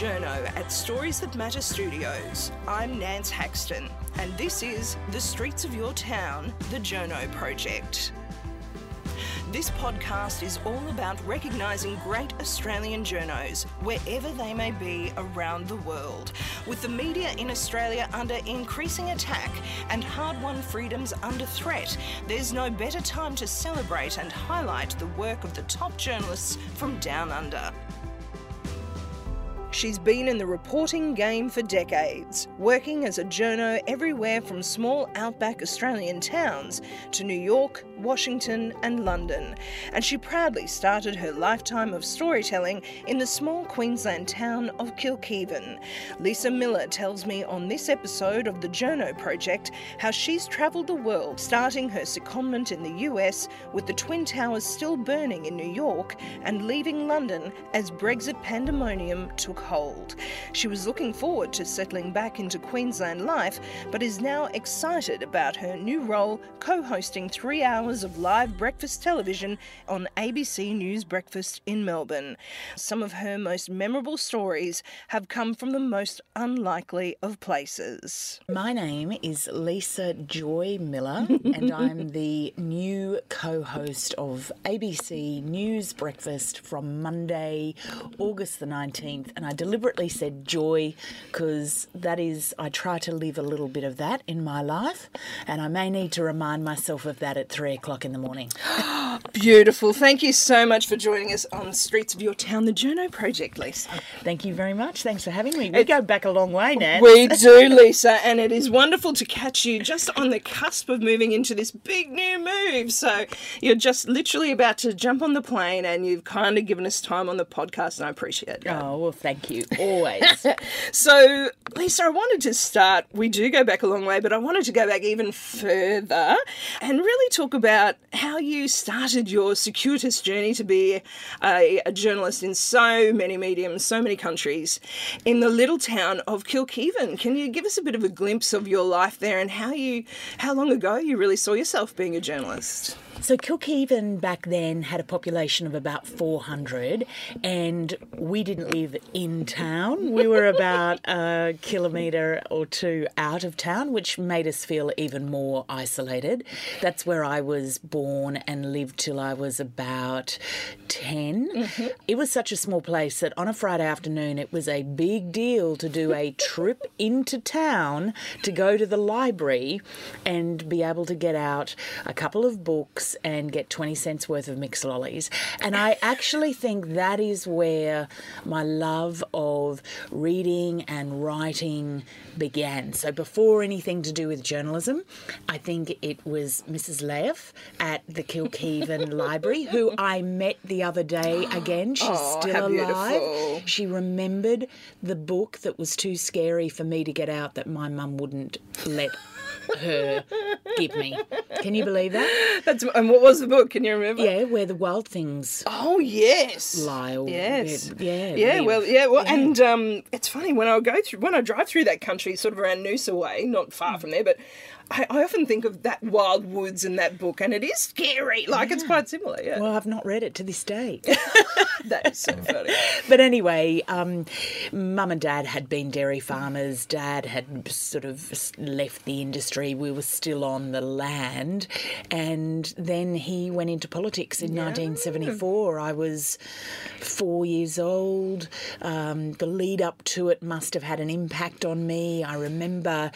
Journo at Stories That Matter Studios. I'm Nance Haxton, and this is The Streets of Your Town, the Journo Project. This podcast is all about recognising great Australian journos wherever they may be around the world. With the media in Australia under increasing attack and hard won freedoms under threat, there's no better time to celebrate and highlight the work of the top journalists from down under. She's been in the reporting game for decades, working as a journo everywhere from small outback Australian towns to New York, Washington, and London. And she proudly started her lifetime of storytelling in the small Queensland town of Kilkivan. Lisa Millar tells me on this episode of the Journo Project how she's travelled the world, starting her secondment in the US with the Twin Towers still burning in New York and leaving London as Brexit pandemonium took hold. She was looking forward to settling back into Queensland life, but is now excited about her new role co hosting three hours of live breakfast television on ABC News Breakfast in Melbourne. Some of her most memorable stories have come from the most unlikely of places. My name is Lisa Joy Millar, and I'm the new co host of ABC News Breakfast from Monday, August the 19th. And I deliberately said joy because that is, I try to live a little bit of that in my life, and I may need to remind myself of that at three o'clock in the morning. Beautiful. Thank you so much for joining us on the streets of your town, the Journo Project, Lisa. Oh, thank you very much. Thanks for having me. We go back a long way, Nan. We do, Lisa, and it is wonderful to catch you just on the cusp of moving into this big new move. So you're just literally about to jump on the plane, and you've kind of given us time on the podcast, and I appreciate that. Oh, well, thank you. Always. So, Lisa, I wanted to start. We do go back a long way, but I wanted to go back even further and really talk about how you started your circuitous journey to be a, a journalist in so many mediums, so many countries, in the little town of Kilkivan. Can you give us a bit of a glimpse of your life there and how you, how long ago you really saw yourself being a journalist? So Kilkivan back then had a population of about 400 and we didn't live in town. We were about a kilometre or two out of town, which made us feel even more isolated. That's where I was born and lived till I was about 10. It was such a small place that on a Friday afternoon it was a big deal to do a trip into town to go to the library and be able to get out a couple of books and get 20 cents worth of mixed lollies. And I actually think that is where my love of reading and writing began. So before anything to do with journalism, I think it was Mrs. Leif at the Kilkivan Library who I met the other day again. She's Oh, still alive. beautiful. She remembered the book that was too scary for me to get out that my mum wouldn't let her give me. Can you believe that? That's and what was the book? Can you remember? Yeah, where the wild things Oh yes. lie. Or, Yes. Yeah. Yeah, well, yeah, well, and um, it's funny when I go through when I drive through that country, sort of around Noosa way, not far from there, but I, I often think of that wild woods in that book, and it is scary. Like it's quite similar. Yeah, Well, I've not read it to this day. that is so funny. but anyway, um, mum and dad had been dairy farmers. Dad had sort of left the industry. We were still on the land. And then he went into politics in 1974. I was four years old. Um, the lead up to it must have had an impact on me. I remember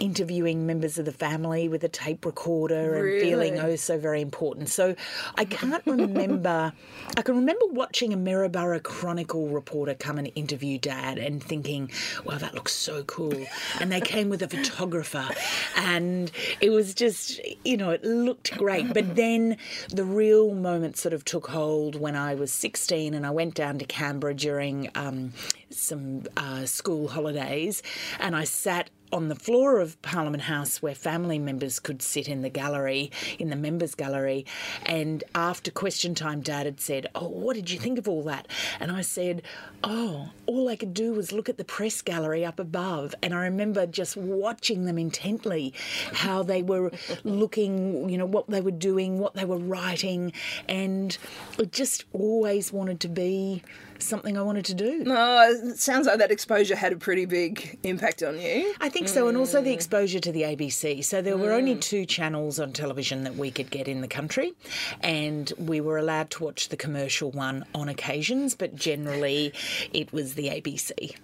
interviewing members of the family with a tape recorder and feeling oh so very important. So I can't remember. I can remember watching a Maryborough Chronicle reporter come and interview Dad and thinking, "Wow, that looks so cool." And they came with a photographer, and it was just you know it looked great. But then the real moment sort of took hold when I was 16 and I went down to Canberra during um, some uh, school holidays, and I sat on the floor of Parliament House where family members could sit in the gallery, in the members' gallery. And after question time, Dad had said, Oh, what did you think of all that? And I said, Oh, all I could do was look at the press gallery up above. And I remember just watching them intently, how they were looking, you know, what they were doing, what they were writing. And I just always wanted to be something I wanted to do. Oh, it sounds like that exposure had a pretty big impact on you. I think so, and also the mm. exposure to the ABC. So there were only mm. two channels on television that we could get in the country, and we were allowed to watch the commercial one on occasions, but generally it was the ABC.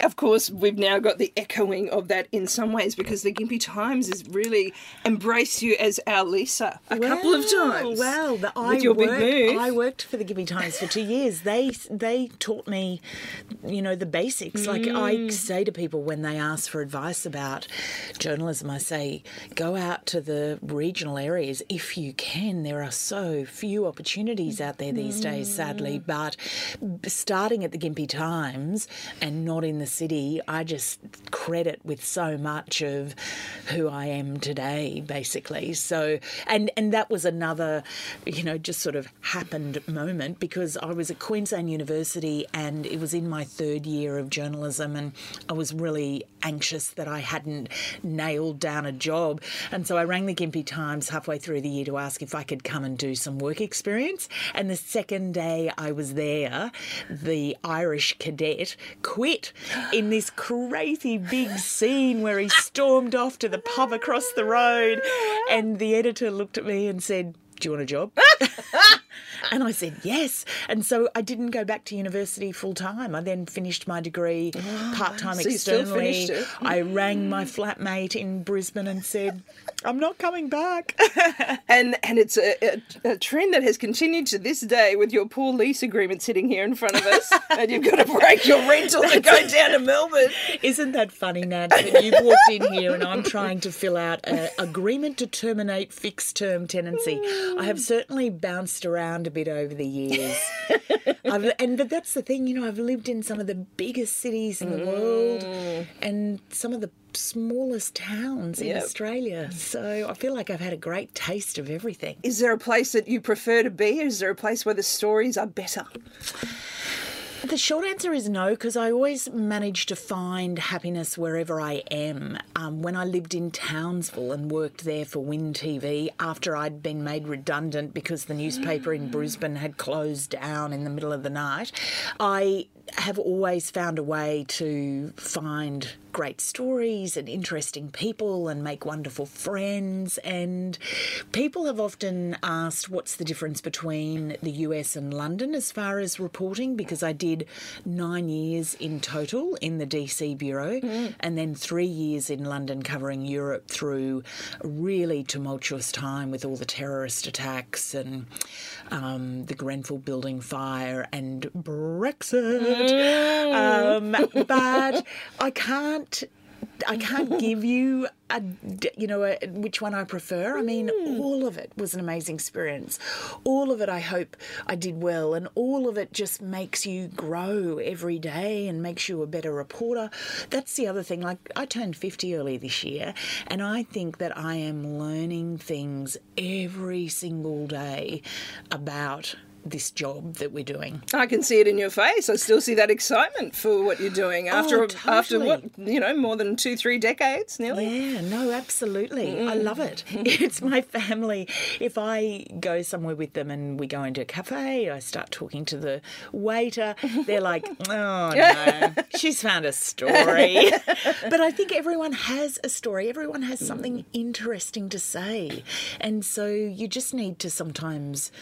Of course, we've now got the echoing of that in some ways because the Gympie Times has really embraced you as our Lisa a couple of times. Well, the, I with your big worked. I worked for the Gympie Times for two years. They they taught me, you know, the basics. Like Mm. I say to people when they ask for advice about journalism, I say go out to the regional areas if you can. There are so few opportunities out there these days, sadly. Mm. But starting at the Gympie Times and not in the city, I just credit with so much of who I am today, basically. So, and and that was another, you know, just sort of happened moment because I was at Queensland University and it was in my third year of journalism, and I was really anxious that I hadn't nailed down a job, and so I rang the Gympie Times halfway through the year to ask if I could come and do some work experience. And the second day I was there, the Irish cadet quit in this crazy big scene where he stormed off to the pub across the road. And the editor looked at me and said, Do you want a job? And I said yes. And so I didn't go back to university full time. I then finished my degree part time Oh, so externally. I rang my flatmate in Brisbane and said, I'm not coming back. And and it's a, a, a trend that has continued to this day with your poor lease agreement sitting here in front of us, and you've got to break your rental to go down to Melbourne. Isn't that funny, Nat, that you've walked in here and I'm trying to fill out an agreement to terminate fixed term tenancy? I have certainly bounced around a bit over the years. I've, and but that's the thing, you know, I've lived in some of the biggest cities in the world mm. and some of the smallest towns in Australia. So I feel like I've had a great taste of everything. Is there a place that you prefer to be? Is there a place where the stories are better? The short answer is no, because I always manage to find happiness wherever I am. Um, when I lived in Townsville and worked there for Win TV after I'd been made redundant because the newspaper in Brisbane had closed down in the middle of the night, I have always found a way to find great stories and interesting people and make wonderful friends. And people have often asked what's the difference between the US and London as far as reporting, because I did nine years in total in the DC Bureau and then three years in London covering Europe through a really tumultuous time with all the terrorist attacks and um, the Grenfell building fire and Brexit. Um, but I can't. I can't give you a, you know, a, which one I prefer. I mean, all of it was an amazing experience. All of it, I hope I did well, and all of it just makes you grow every day and makes you a better reporter. That's the other thing. Like I turned fifty early this year, and I think that I am learning things every single day about this job that we're doing. I can see it in your face. I still see that excitement for what you're doing after Oh, after what you know more than two three decades nearly. Yeah, no, absolutely. I mm. love it. It's my family. If I go somewhere with them and we go into a cafe, I start talking to the waiter. They're like, oh no, she's found a story. but I think everyone has a story, everyone has mm. something interesting to say. And so you just need to sometimes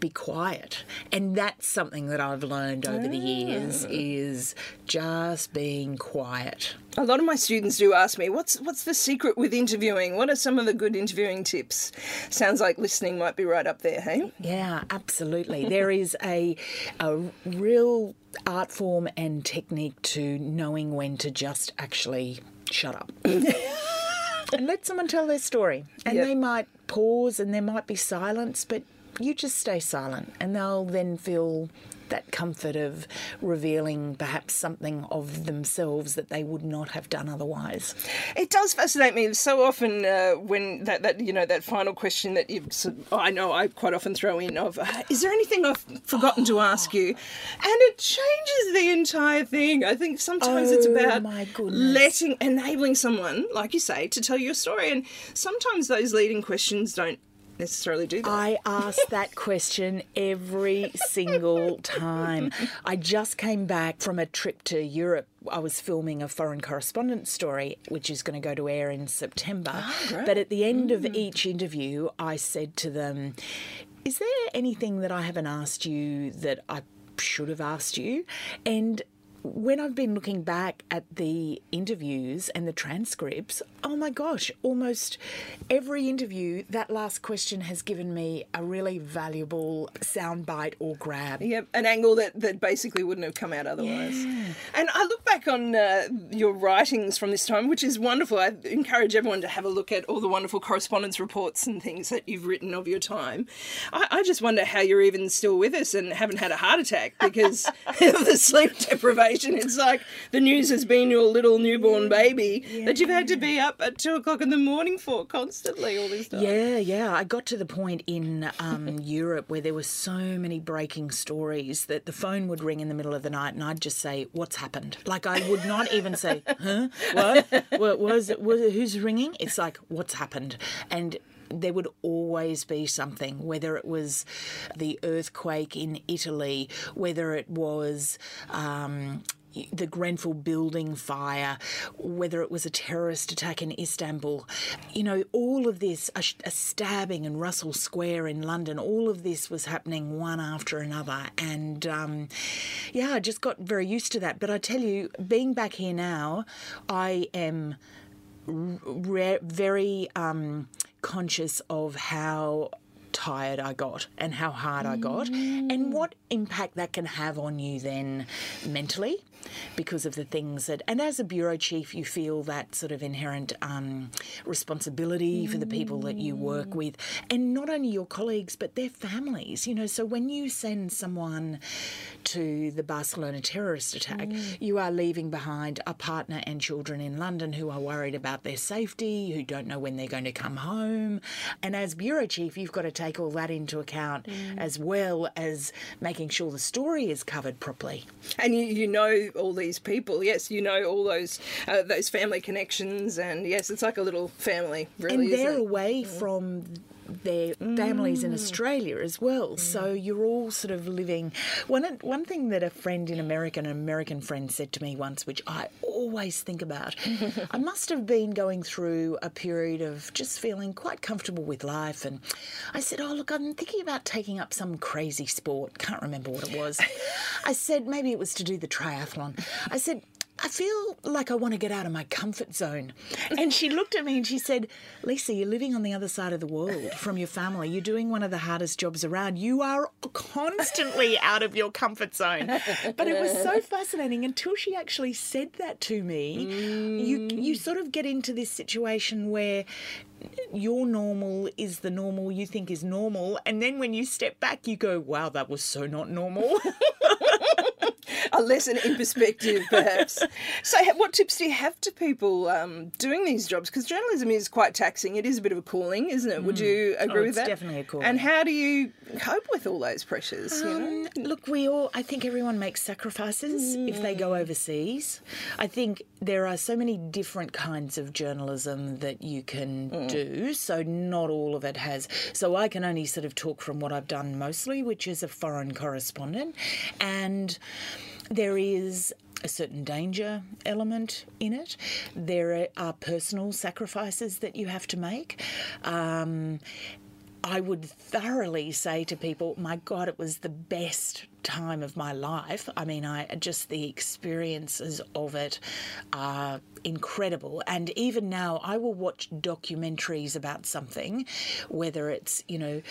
be quiet. And that's something that I've learned over the years ah. is just being quiet. A lot of my students do ask me, "What's what's the secret with interviewing? What are some of the good interviewing tips?" Sounds like listening might be right up there, hey? Yeah, absolutely. there is a a real art form and technique to knowing when to just actually shut up. and let someone tell their story. And Yep. they might pause and there might be silence, but you just stay silent and they'll then feel that comfort of revealing perhaps something of themselves that they would not have done otherwise. It does fascinate me so often uh, when that, that you know that final question that you I know I quite often throw in of uh, is there anything I've forgotten to ask you, and it changes the entire thing. I think sometimes it's Oh, about my goodness. letting enabling someone like you say to tell your story, and sometimes those leading questions don't necessarily do that. I ask that question every single time. I just came back from a trip to Europe. I was filming a foreign correspondent story, which is going to go to air in September. Ah, but at the end of each interview, I said to them, Is there anything that I haven't asked you that I should have asked you? And when I've been looking back at the interviews and the transcripts, oh my gosh, almost every interview, that last question has given me a really valuable soundbite or grab. Yep, an angle that, that basically wouldn't have come out otherwise. And I look back on uh, your writings from this time, which is wonderful. I encourage everyone to have a look at all the wonderful correspondence reports and things that you've written of your time. I, I just wonder how you're even still with us and haven't had a heart attack because of the sleep deprivation. It's like the news has been your little newborn baby that you've had to be up at two o'clock in the morning for constantly all this time. Yeah, yeah. I got to the point in um, Europe where there were so many breaking stories that the phone would ring in the middle of the night and I'd just say, What's happened? Like, I would not even say, Huh? What? what was it? Was who's ringing? It's like, What's happened? And there would always be something, whether it was the earthquake in Italy, whether it was um, the Grenfell building fire, whether it was a terrorist attack in Istanbul, you know, all of this, a, a, stabbing in Russell Square in London, all of this was happening one after another. And um, yeah, I just got very used to that. But I tell you, being back here now, I am very um, conscious of how tired I got and how hard I got mm. and what impact that can have on you then mentally because of the things that and as a bureau chief you feel that sort of inherent um, responsibility for the people that you work mm. with. And not only your colleagues but their families you know. So when you send someone to the Barcelona terrorist attack mm. you are leaving behind a partner and children in London who are worried about their safety who don't know when they're going to come home. And as bureau chief you've got to take all that into account mm. as well as making sure the story is covered properly. And you, you know all these people. Yes, you know all those uh, those family connections, and yes, it's like a little family, really. and they're away from their families in mm. Australia as well. Mm. So you're all sort of living. One one thing that a friend in America, an American friend, said to me once, which I always think about. I must have been going through a period of just feeling quite comfortable with life, and I said, "Oh, look, I'm thinking about taking up some crazy sport. Can't remember what it was." I said maybe it was to do the triathlon. I said. I feel like I want to get out of my comfort zone. And she looked at me and she said, Lisa, you're living on the other side of the world from your family. You're doing one of the hardest jobs around. You are constantly out of your comfort zone. But it was so fascinating until she actually said that to me. You mm. you sort of get into this situation where your normal is the normal you think is normal and then when you step back you go wow that was so not normal a lesson in perspective, perhaps. so, what tips do you have to people um, doing these jobs? Because journalism is quite taxing. It is a bit of a calling, isn't it? Would you agree Oh, with that? definitely a calling. And how do you cope with all those pressures? you know? Um, look, we all, I think everyone makes sacrifices if they go overseas. I think there are so many different kinds of journalism that you can do, so not all of it has. So I can only sort of talk from what I've done mostly, which is a foreign correspondent. And there is a certain danger element in it. There are personal sacrifices that you have to make. Um, I would thoroughly say to people, my God, it was the best time of my life. I mean, I just the experiences of it are incredible. And even now, I will watch documentaries about something, whether it's, you know,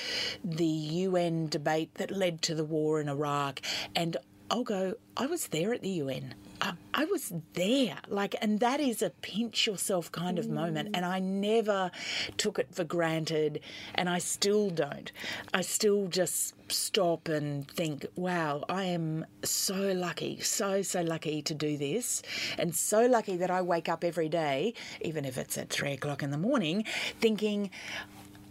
the UN debate that led to the war in Iraq, and I'll go, I was there at the UN. I, I was there. Like, and that is a pinch yourself kind of moment. And I never took it for granted, and I still don't. I still just stop and think, wow, I am so lucky, so, so lucky to do this, and so lucky that I wake up every day, even if it's at three o'clock in the morning, thinking,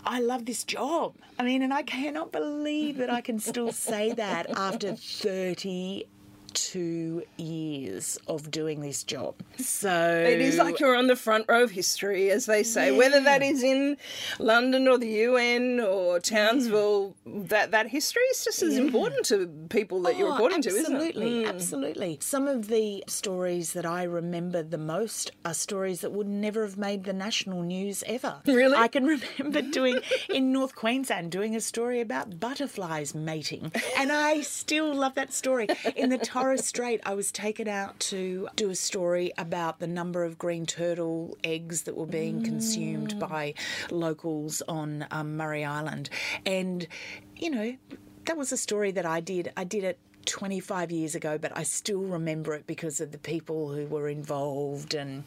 I love this job. I mean, and I cannot believe that I can still say that after 30 two years of doing this job. So It is like you're on the front row of history, as they say. Whether that is in London or the UN or Townsville, that, that history is just as important to people that you're Oh, reporting to, isn't it? Absolutely, hmm. absolutely. Some of the stories that I remember the most are stories that would never have made the national news ever. Really? I can remember doing in North Queensland doing a story about butterflies mating, and I still love that story. In the Torres Strait, I was taken out to do a story about the number of green turtle eggs that were being Mm. consumed by locals on um, Murray Island, and you know that was a story that I did. I did it 25 years ago, but I still remember it because of the people who were involved. And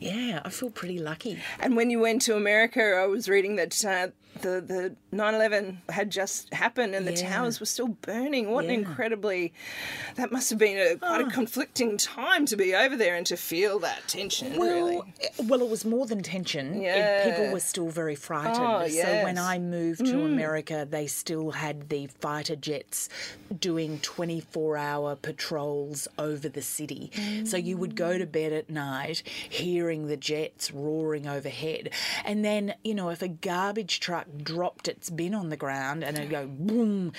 yeah, I feel pretty lucky. And when you went to America, I was reading that uh, the the 9/11 had just happened and the Yeah. towers were still burning. What an incredibly that must have been a quite a conflicting time to be over there and to feel that tension. really, Well, eh, well, it was more than tension. It- Yeah. people were still very frightened. Oh, yes. So when. I moved to America, they still had the fighter jets doing 24 hour patrols over the city. So you would go to bed at night hearing the jets roaring overhead. And then, you know, if a garbage truck dropped its bin on the ground and it'd go boom.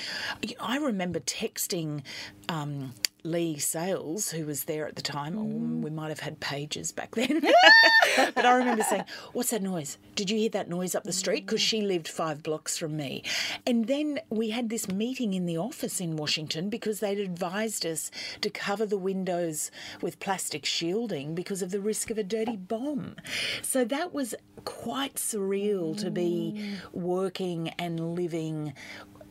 I remember texting. Um, Leigh Sales, who was there at the time, or mm. we might have had pages back then. but I remember saying, What's that noise? Did you hear that noise up the street? Because she lived five blocks from me. And then we had this meeting in the office in Washington because they'd advised us to cover the windows with plastic shielding because of the risk of a dirty bomb. So that was quite surreal to be mm. working and living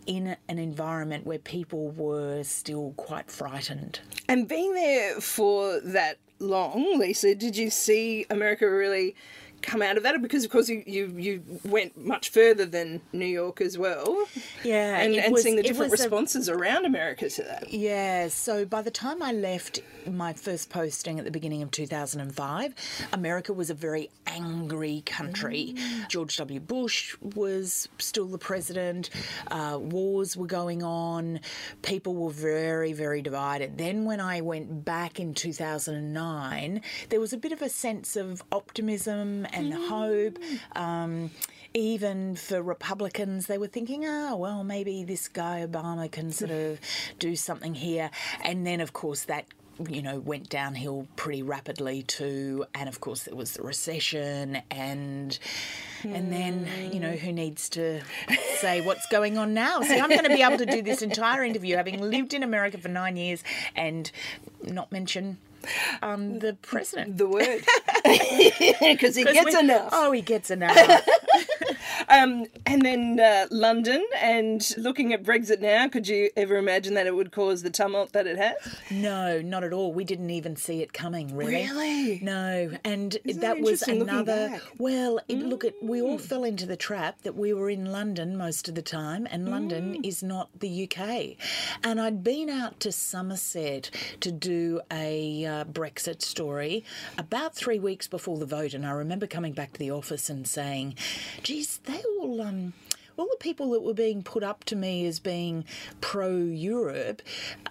in an environment where people were still quite frightened. and being there for that long, Lisa, did you see America really? Come out of that because, of course, you, you, you went much further than New York as well. Yeah, and, and was- seeing the different was a- responses around America to that. Yeah, so by the time I left my first posting at the beginning of 2005, America was a very angry country. George W. Bush was still the president, uh, wars were going on, people were very, very divided. Then when I went back in 2009, there was a bit of a sense of optimism and hope. Um, even for Republicans, they were thinking, oh, well, maybe this guy Obama can sort of do something here. And then, of course, that you know went downhill pretty rapidly too and of course there was the recession and and then you know who needs to say what's going on now see i'm going to be able to do this entire interview having lived in america for nine years and not mention um, the president The word. Because he gets we- enough. oh he gets enough Um, and then uh, London, and looking at Brexit now, could you ever imagine that it would cause the tumult that it has? No, not at all. We didn't even see it coming, really. Really? No, and Isn't that that was another. Well, it, look at we all fell into the trap that we were in London most of the time, and London Mm. is not the UK. And I'd been out to Somerset to do a uh, Brexit story about three weeks before the vote, and I remember coming back to the office and saying, "Geez, they all." Um, all the people that were being put up to me as being pro Europe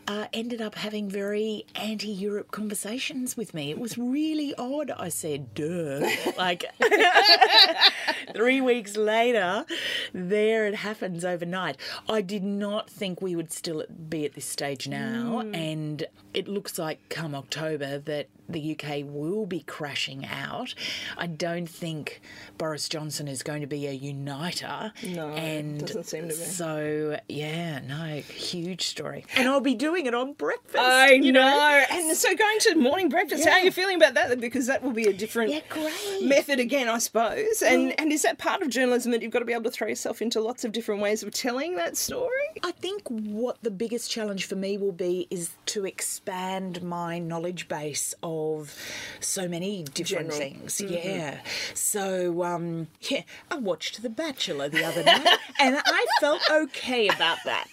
uh, ended up having very anti Europe conversations with me. It was really odd. I said, duh. Like, three weeks later, there it happens overnight. I did not think we would still be at this stage now, and it looks like come October that the UK will be crashing out. I don't think Boris Johnson is going to be a uniter. No, and doesn't seem to be. So yeah, no, huge story. And I'll be doing it on breakfast. I you know. And so going to morning breakfast, how are you feeling about that? Because that will be a different Yeah, method again, I suppose. And and is that part of journalism that you've got to be able to throw yourself into lots of different ways of telling that story? I think what the biggest challenge for me will be is to expand my knowledge base of so many different General. things. Yeah. So, um, yeah, I watched The Bachelor the other night and I felt okay about that.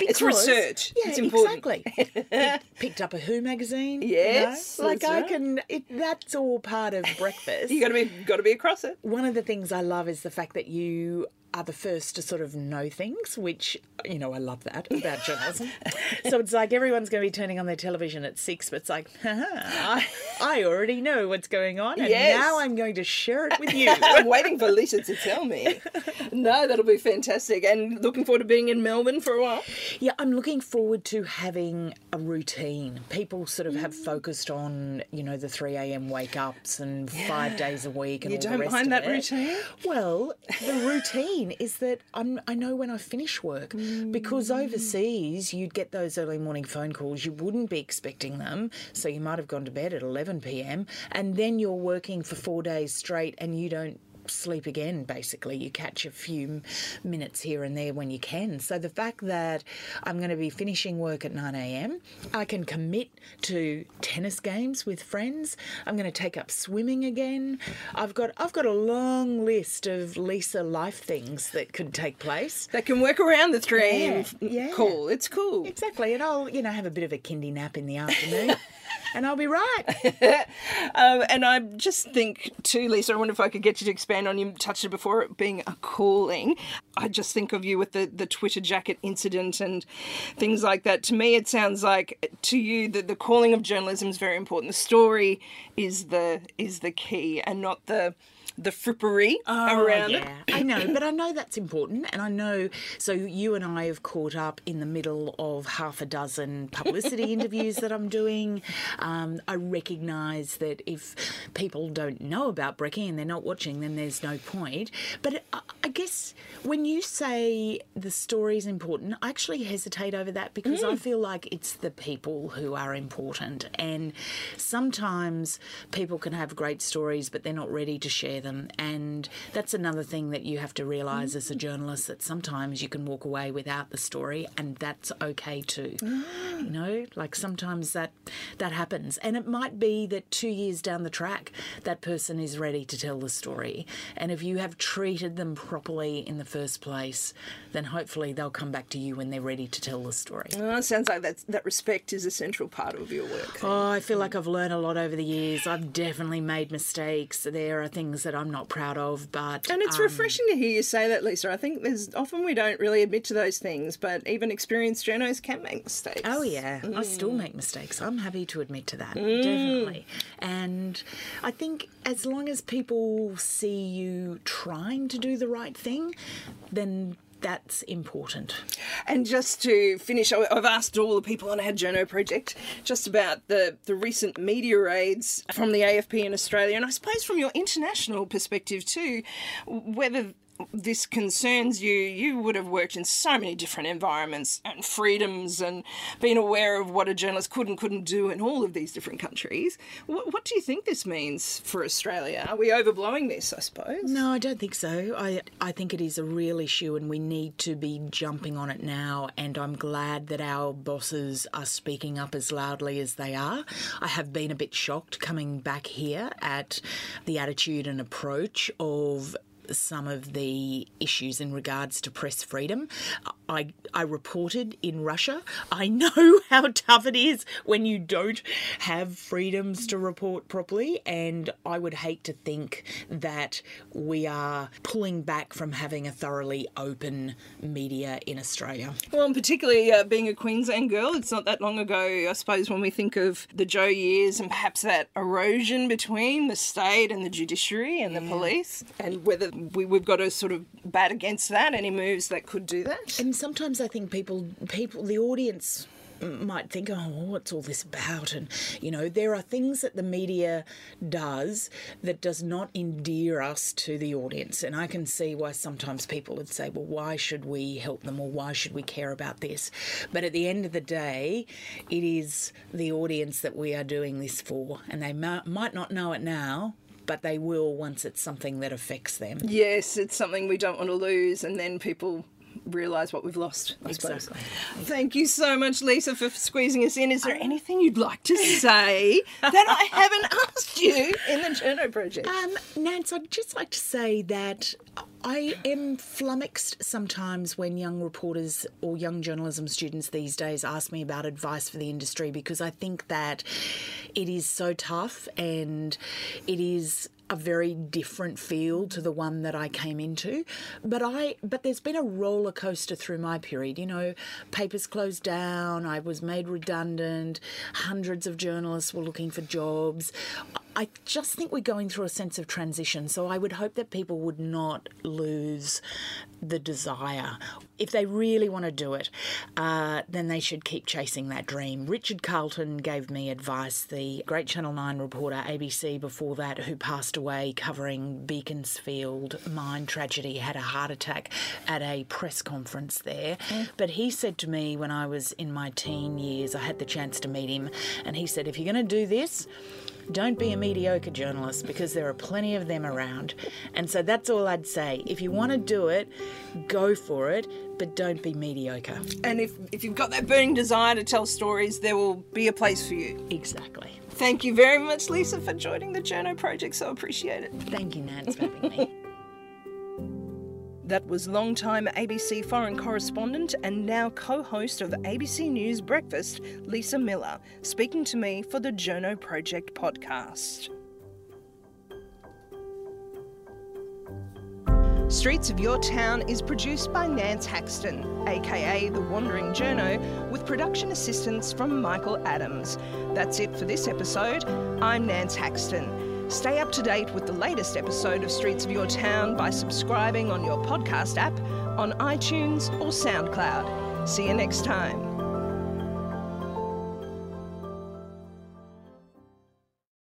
It's research. Yeah, It's important. exactly. It picked up a Who magazine. you know? Yes, like I right. can. It, that's all part of breakfast. You got to be got to be across it. One of the things I love is the fact that you are the first to sort of know things, which, you know, I love that about journalism. so it's like everyone's going to be turning on their television at six, but it's like, I, I already know what's going on, and Yes. now I'm going to share it with you. I'm waiting for Lisa to tell me. No, that'll be fantastic. And looking forward to being in Melbourne for a while. Yeah, I'm looking forward to having a routine. People sort of have focused on, you know, the 3 a.m. wake ups and five days a week and You all the don't rest mind of that it. routine? Well, the routine is that I'm, I know when I finish work because mm. overseas you'd get those early morning phone calls. You wouldn't be expecting them, so you might have gone to bed at 11 p.m. and then you're working for four days straight and you don't sleep again basically you catch a few minutes here and there when you can so the fact that i'm going to be finishing work at 9am i can commit to tennis games with friends i'm going to take up swimming again i've got i've got a long list of lisa life things that could take place That can work around the 3 Yeah, yeah. call. It's cool. exactly and i'll you know have a bit of a kindy nap in the afternoon and i'll be right Um, and I just think too, Lisa. I wonder if I could get you to expand on. You touched it before, it being a calling. I just think of you with the the Twitter jacket incident and things like that. To me, it sounds like to you that the calling of journalism is very important. The story is the is the key, and not the the frippery around it. Oh, yeah, I know, but I know that's important, and I know. So you and I have caught up in the middle of half a dozen publicity interviews that I'm doing. Um, I recognise that if people don't know about Brecky and they're not watching, then there's no point. But I, I guess when you say the story is important, I actually hesitate over that because I feel like it's the people who are important, and sometimes people can have great stories, but they're not ready to share them. And that's another thing that you have to realise as a journalist that sometimes you can walk away without the story, and that's okay too. Mm. You know, like sometimes that that happens, and it might be that two years down the track, that person is ready to tell the story. And if you have treated them properly in the first place, then hopefully they'll come back to you when they're ready to tell the story. Well, it sounds like that that respect is a central part of your work. Eh? Oh, I feel like I've learned a lot over the years. I've definitely made mistakes. There are things that I'm not proud of, but And it's um, refreshing to hear you say that, Lisa. I think there's often we don't really admit to those things, but even experienced journos can make mistakes. Oh yeah, I still make mistakes. I'm happy to admit to that, definitely. And I think as long as people see you trying to do the right thing, then that's important. And just to finish, I've asked all the people on our Journo project just about the, the recent media raids from the AFP in Australia, and I suppose from your international perspective too, whether this concerns you. You would have worked in so many different environments and freedoms and been aware of what a journalist could and couldn't do in all of these different countries. What, what do you think this means for Australia? Are we overblowing this, I suppose? No, I don't think so. I I think it is a real issue and we need to be jumping on it now and I'm glad that our bosses are speaking up as loudly as they are. I have been a bit shocked coming back here at the attitude and approach of some of the issues in regards to press freedom. I, I reported in Russia. I know how tough it is when you don't have freedoms to report properly, and I would hate to think that we are pulling back from having a thoroughly open media in Australia. Well, and particularly uh, being a Queensland girl, it's not that long ago, I suppose, when we think of the Joh years and perhaps that erosion between the state and the judiciary and the police, and whether we, we've got to sort of bat against that, any moves that could do that. And sometimes I think people, people, the audience might think, oh, what's all this about? And, you know, there are things that the media does that does not endear us to the audience. And I can see why sometimes people would say, well, why should we help them or why should we care about this? But at the end of the day, it is the audience that we are doing this for. And they might not know it now, but they will once it's something that affects them. Yes, it's something we don't want to lose, and then people realise what we've lost, I suppose. Exactly. Thank you so much, Lisa, for squeezing us in. Is there anything you'd like to say that I haven't asked you in the Journo project? Um, Nance, I'd just like to say that I am flummoxed sometimes when young reporters or young journalism students these days ask me about advice for the industry because I think that it is so tough and it is a very different feel to the one that I came into. But I but there's been a roller coaster through my period. You know, papers closed down, I was made redundant, hundreds of journalists were looking for jobs. I just think we're going through a sense of transition. So I would hope that people would not lose the desire. If they really want to do it, uh, then they should keep chasing that dream. Richard Carlton gave me advice, the great Channel 9 reporter, ABC before that, who passed away covering Beaconsfield mine tragedy, had a heart attack at a press conference there. Mm. But he said to me when I was in my teen years, I had the chance to meet him, and he said, if you're going to do this, don't be a mediocre journalist because there are plenty of them around. And so that's all I'd say. If you want to do it, go for it, but don't be mediocre. And if, if you've got that burning desire to tell stories, there will be a place for you. Exactly. Thank you very much, Lisa, for joining the Journo Project. So appreciate it. Thank you, Nance, for having me. That was long-time ABC foreign correspondent and now co host of ABC News Breakfast, Lisa Millar, speaking to me for the Journo Project podcast. Streets of Your Town is produced by Nance Haxton, aka The Wandering Journo, with production assistance from Michael Adams. That's it for this episode. I'm Nance Haxton. Stay up to date with the latest episode of Streets of Your Town by subscribing on your podcast app, on iTunes or SoundCloud. See you next time.